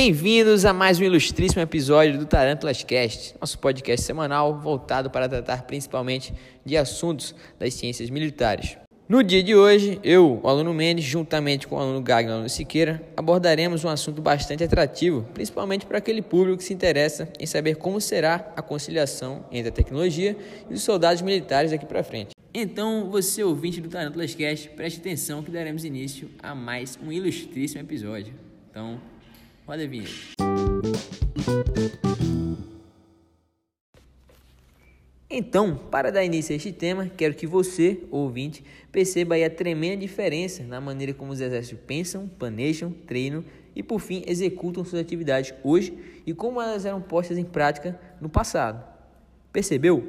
Bem-vindos a mais um ilustríssimo episódio do Tarantulas Cast, nosso podcast semanal voltado para tratar principalmente de assuntos das ciências militares. No dia de hoje, eu, o aluno Mendes, juntamente com o aluno Gagno e o aluno Siqueira, abordaremos um assunto bastante atrativo, principalmente para aquele público que se interessa em saber como será a conciliação entre a tecnologia e os soldados militares daqui para frente. Então, você ouvinte do Tarantulas Cast, preste atenção que daremos início a mais um ilustríssimo episódio. Então, roda a vinheta. Então, para dar início a este tema, quero que você, ouvinte, perceba aí a tremenda diferença na maneira como os exércitos pensam, planejam, treinam e, por fim, executam suas atividades hoje e como elas eram postas em prática no passado. Percebeu?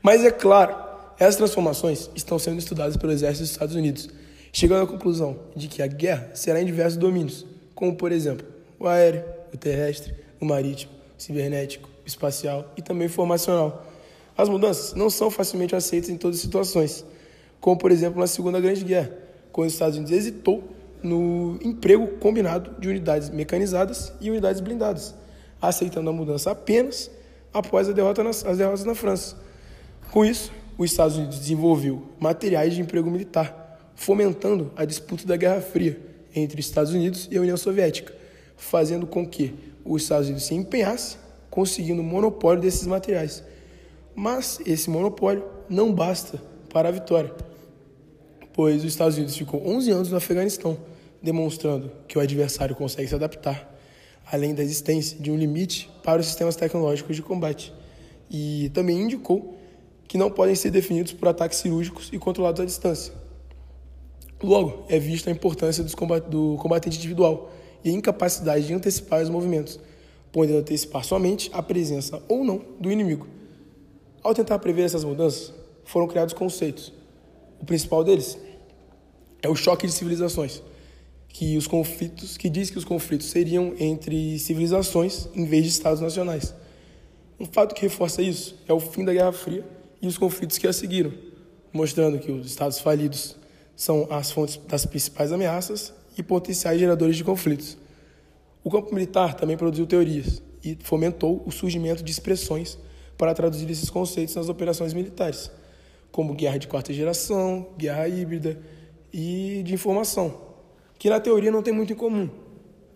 Mas é claro, essas transformações estão sendo estudadas pelo exército dos Estados Unidos, chegando à conclusão de que a guerra será em diversos domínios, como, por exemplo, o aéreo, o terrestre, o marítimo, o cibernético, o espacial e também o informacional as mudanças não são facilmente aceitas em todas as situações, como por exemplo na Segunda Grande Guerra, quando os Estados Unidos hesitou no emprego combinado de unidades mecanizadas e unidades blindadas, aceitando a mudança apenas após a derrota nas, as derrotas na França. Com isso, os Estados Unidos desenvolveu materiais de emprego militar, fomentando a disputa da Guerra Fria entre os Estados Unidos e a União Soviética, fazendo com que os Estados Unidos se empenhasse conseguindo o monopólio desses materiais mas esse monopólio não basta para a vitória, pois os Estados Unidos ficou 11 anos no Afeganistão, demonstrando que o adversário consegue se adaptar, além da existência de um limite para os sistemas tecnológicos de combate. E também indicou que não podem ser definidos por ataques cirúrgicos e controlados à distância. Logo, é vista a importância do combatente individual e incapacidade de antecipar os movimentos, podendo antecipar somente a presença ou não do inimigo. Ao tentar prever essas mudanças, foram criados conceitos. O principal deles é o choque de civilizações, que os conflitos, que diz que os conflitos seriam entre civilizações em vez de estados nacionais. Um fato que reforça isso é o fim da Guerra Fria e os conflitos que a seguiram, mostrando que os estados falidos são as fontes das principais ameaças e potenciais geradores de conflitos. O campo militar também produziu teorias e fomentou o surgimento de expressões para traduzir esses conceitos nas operações militares, como guerra de quarta geração, guerra híbrida e de informação, que na teoria não tem muito em comum,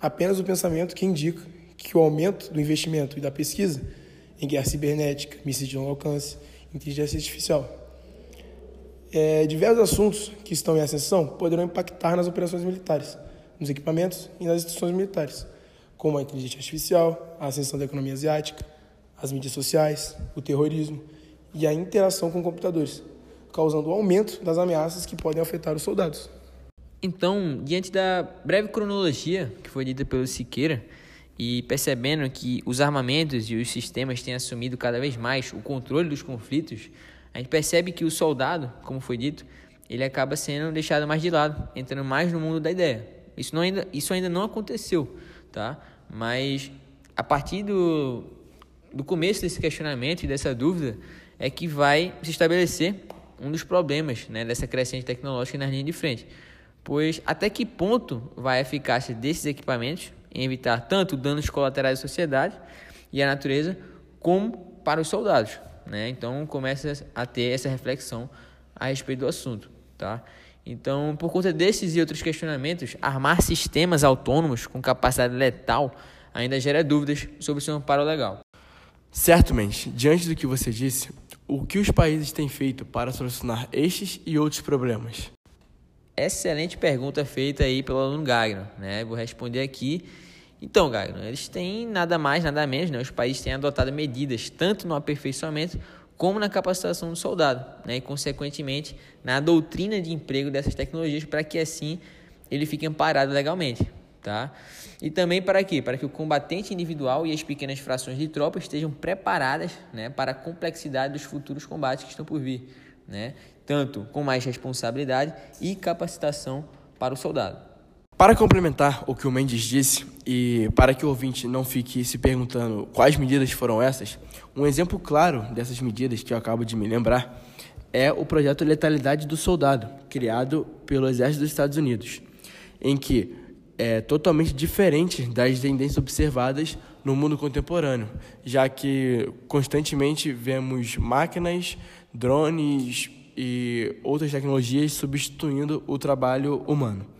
apenas o pensamento que indica que o aumento do investimento e da pesquisa em guerra cibernética, mísseis de longo alcance, inteligência artificial. É, diversos assuntos que estão em ascensão poderão impactar nas operações militares, nos equipamentos e nas instituições militares, como a inteligência artificial, a ascensão da economia asiática, as mídias sociais, o terrorismo e a interação com computadores, causando o aumento das ameaças que podem afetar os soldados. Então, diante da breve cronologia que foi dita pelo Siqueira, e percebendo que os armamentos e os sistemas têm assumido cada vez mais o controle dos conflitos, a gente percebe que o soldado, como foi dito, ele acaba sendo deixado mais de lado, entrando mais no mundo da ideia. Isso, não ainda, isso ainda não aconteceu, tá? Mas a partir do, do começo desse questionamento e dessa dúvida é que vai se estabelecer um dos problemas né, dessa crescente tecnológica na linha de frente. Pois até que ponto vai a eficácia desses equipamentos em evitar tanto danos colaterais à sociedade e à natureza, como para os soldados. Né? Então começa a ter essa reflexão a respeito do assunto. Tá? Então, por conta desses e outros questionamentos, armar sistemas autônomos com capacidade letal ainda gera dúvidas sobre o seu amparo legal. Certamente, diante do que você disse, o que os países têm feito para solucionar estes e outros problemas? Excelente pergunta feita aí pelo aluno Gagno, né? Vou responder aqui. Então, Gagno, eles têm nada mais, nada menos, né? Os países têm adotado medidas tanto no aperfeiçoamento como na capacitação do soldado, né? E consequentemente na doutrina de emprego dessas tecnologias para que assim ele fique amparado legalmente tá? E também para quê? Para que o combatente individual e as pequenas frações de tropas estejam preparadas, né, para a complexidade dos futuros combates que estão por vir, né? Tanto com mais responsabilidade e capacitação para o soldado. Para complementar o que o Mendes disse e para que o ouvinte não fique se perguntando quais medidas foram essas, um exemplo claro dessas medidas que eu acabo de me lembrar é o projeto Letalidade do Soldado, criado pelo Exército dos Estados Unidos, em que é totalmente diferente das tendências observadas no mundo contemporâneo, já que constantemente vemos máquinas, drones e outras tecnologias substituindo o trabalho humano.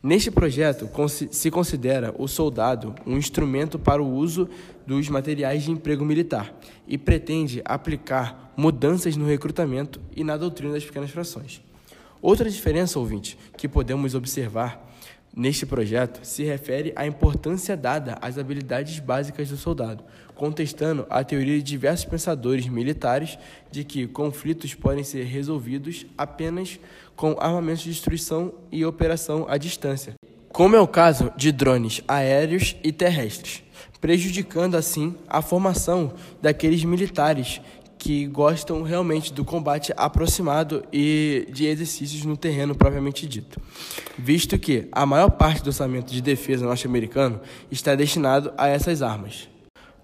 Neste projeto, se considera o soldado um instrumento para o uso dos materiais de emprego militar e pretende aplicar mudanças no recrutamento e na doutrina das pequenas frações. Outra diferença, ouvinte, que podemos observar neste projeto se refere à importância dada às habilidades básicas do soldado, contestando a teoria de diversos pensadores militares de que conflitos podem ser resolvidos apenas com armamentos de destruição e operação à distância, como é o caso de drones aéreos e terrestres, prejudicando assim a formação daqueles militares que gostam realmente do combate aproximado e de exercícios no terreno propriamente dito, visto que a maior parte do orçamento de defesa norte-americano está destinado a essas armas.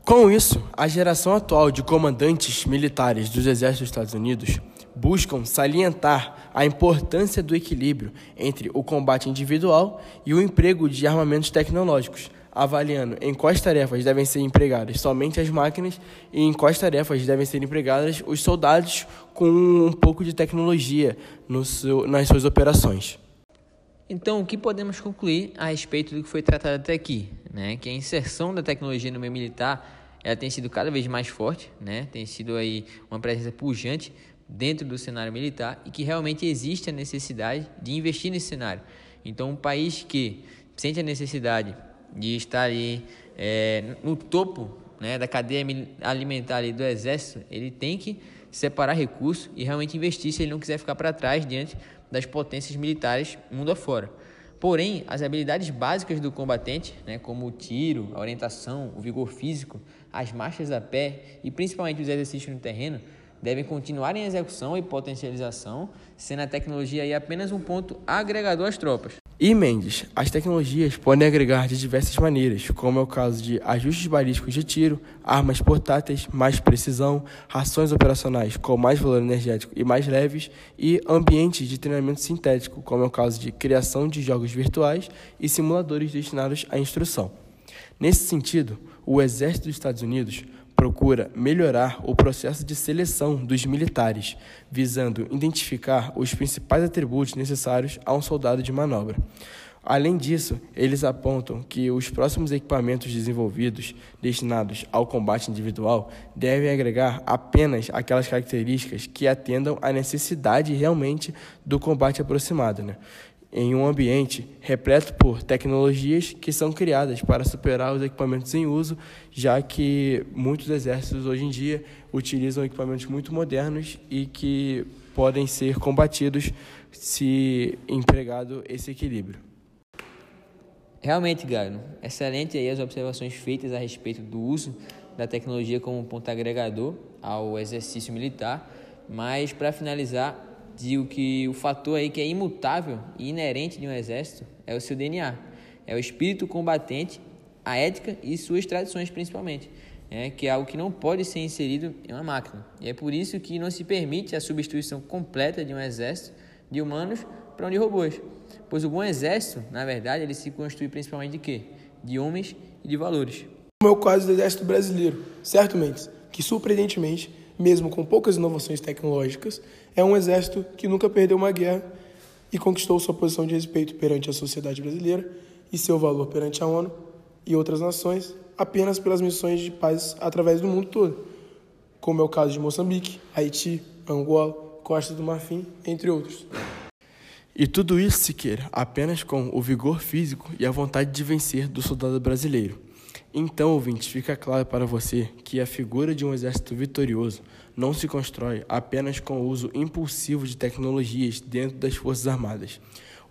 Com isso, a geração atual de comandantes militares dos exércitos dos Estados Unidos buscam salientar a importância do equilíbrio entre o combate individual e o emprego de armamentos tecnológicos, avaliando em quais tarefas devem ser empregadas somente as máquinas e em quais tarefas devem ser empregadas os soldados com um pouco de tecnologia no seu, nas suas operações. Então, o que podemos concluir a respeito do que foi tratado até aqui? Né? Que a inserção da tecnologia no meio militar ela tem sido cada vez mais forte, né? tem sido aí uma presença pujante dentro do cenário militar e que realmente existe a necessidade de investir nesse cenário. Então, um país que sente a necessidade de estar ali é, no topo né, da cadeia alimentar ali do exército, ele tem que separar recursos e realmente investir se ele não quiser ficar para trás diante das potências militares mundo afora. Porém, as habilidades básicas do combatente, né, como o tiro, a orientação, o vigor físico, as marchas a pé e principalmente os exercícios no terreno, devem continuar em execução e potencialização, sendo a tecnologia apenas um ponto agregador às tropas. E Mendes, as tecnologias podem agregar de diversas maneiras, como é o caso de ajustes balísticos de tiro, armas portáteis, mais precisão, rações operacionais com mais valor energético e mais leves, e ambientes de treinamento sintético, como é o caso de criação de jogos virtuais e simuladores destinados à instrução. Nesse sentido, o Exército dos Estados Unidos procura melhorar o processo de seleção dos militares, visando identificar os principais atributos necessários a um soldado de manobra. Além disso, eles apontam que os próximos equipamentos desenvolvidos destinados ao combate individual devem agregar apenas aquelas características que atendam à necessidade realmente do combate aproximado, né? Em um ambiente repleto por tecnologias que são criadas para superar os equipamentos em uso, já que muitos exércitos hoje em dia utilizam equipamentos muito modernos e que podem ser combatidos se empregado esse equilíbrio. Realmente, Garo, excelente aí as observações feitas a respeito do uso da tecnologia como ponto agregador ao exercício militar, mas para finalizar, digo que o fator aí que é imutável e inerente de um exército é o seu DNA, é o espírito combatente, a ética e suas tradições principalmente, é, que é algo que não pode ser inserido em uma máquina. E é por isso que não se permite a substituição completa de um exército de humanos para um de robôs, pois o bom exército, na verdade, ele se constitui principalmente de quê? De homens e de valores. Como é o caso do exército brasileiro, certamente, que surpreendentemente mesmo com poucas inovações tecnológicas, é um exército que nunca perdeu uma guerra e conquistou sua posição de respeito perante a sociedade brasileira e seu valor perante a ONU e outras nações apenas pelas missões de paz através do mundo todo, como é o caso de Moçambique, Haiti, Angola, Costa do Marfim, entre outros. E tudo isso, Siqueira, apenas com o vigor físico e a vontade de vencer do soldado brasileiro. Então, ouvinte, fica claro para você que a figura de um exército vitorioso não se constrói apenas com o uso impulsivo de tecnologias dentro das Forças Armadas.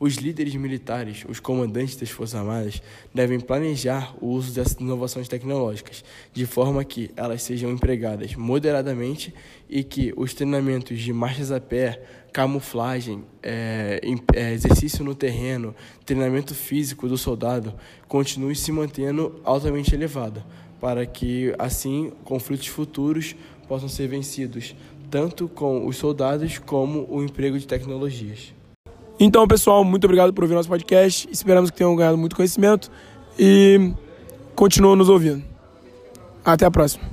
Os líderes militares, os comandantes das Forças Armadas, devem planejar o uso dessas inovações tecnológicas, de forma que elas sejam empregadas moderadamente e que os treinamentos de marchas a pé, camuflagem, é, é, exercício no terreno, treinamento físico do soldado continue se mantendo altamente elevado, para que assim conflitos futuros possam ser vencidos, tanto com os soldados como o emprego de tecnologias. Então, pessoal, muito obrigado por ouvir nosso podcast. Esperamos que tenham ganhado muito conhecimento e continuam nos ouvindo. Até a próxima.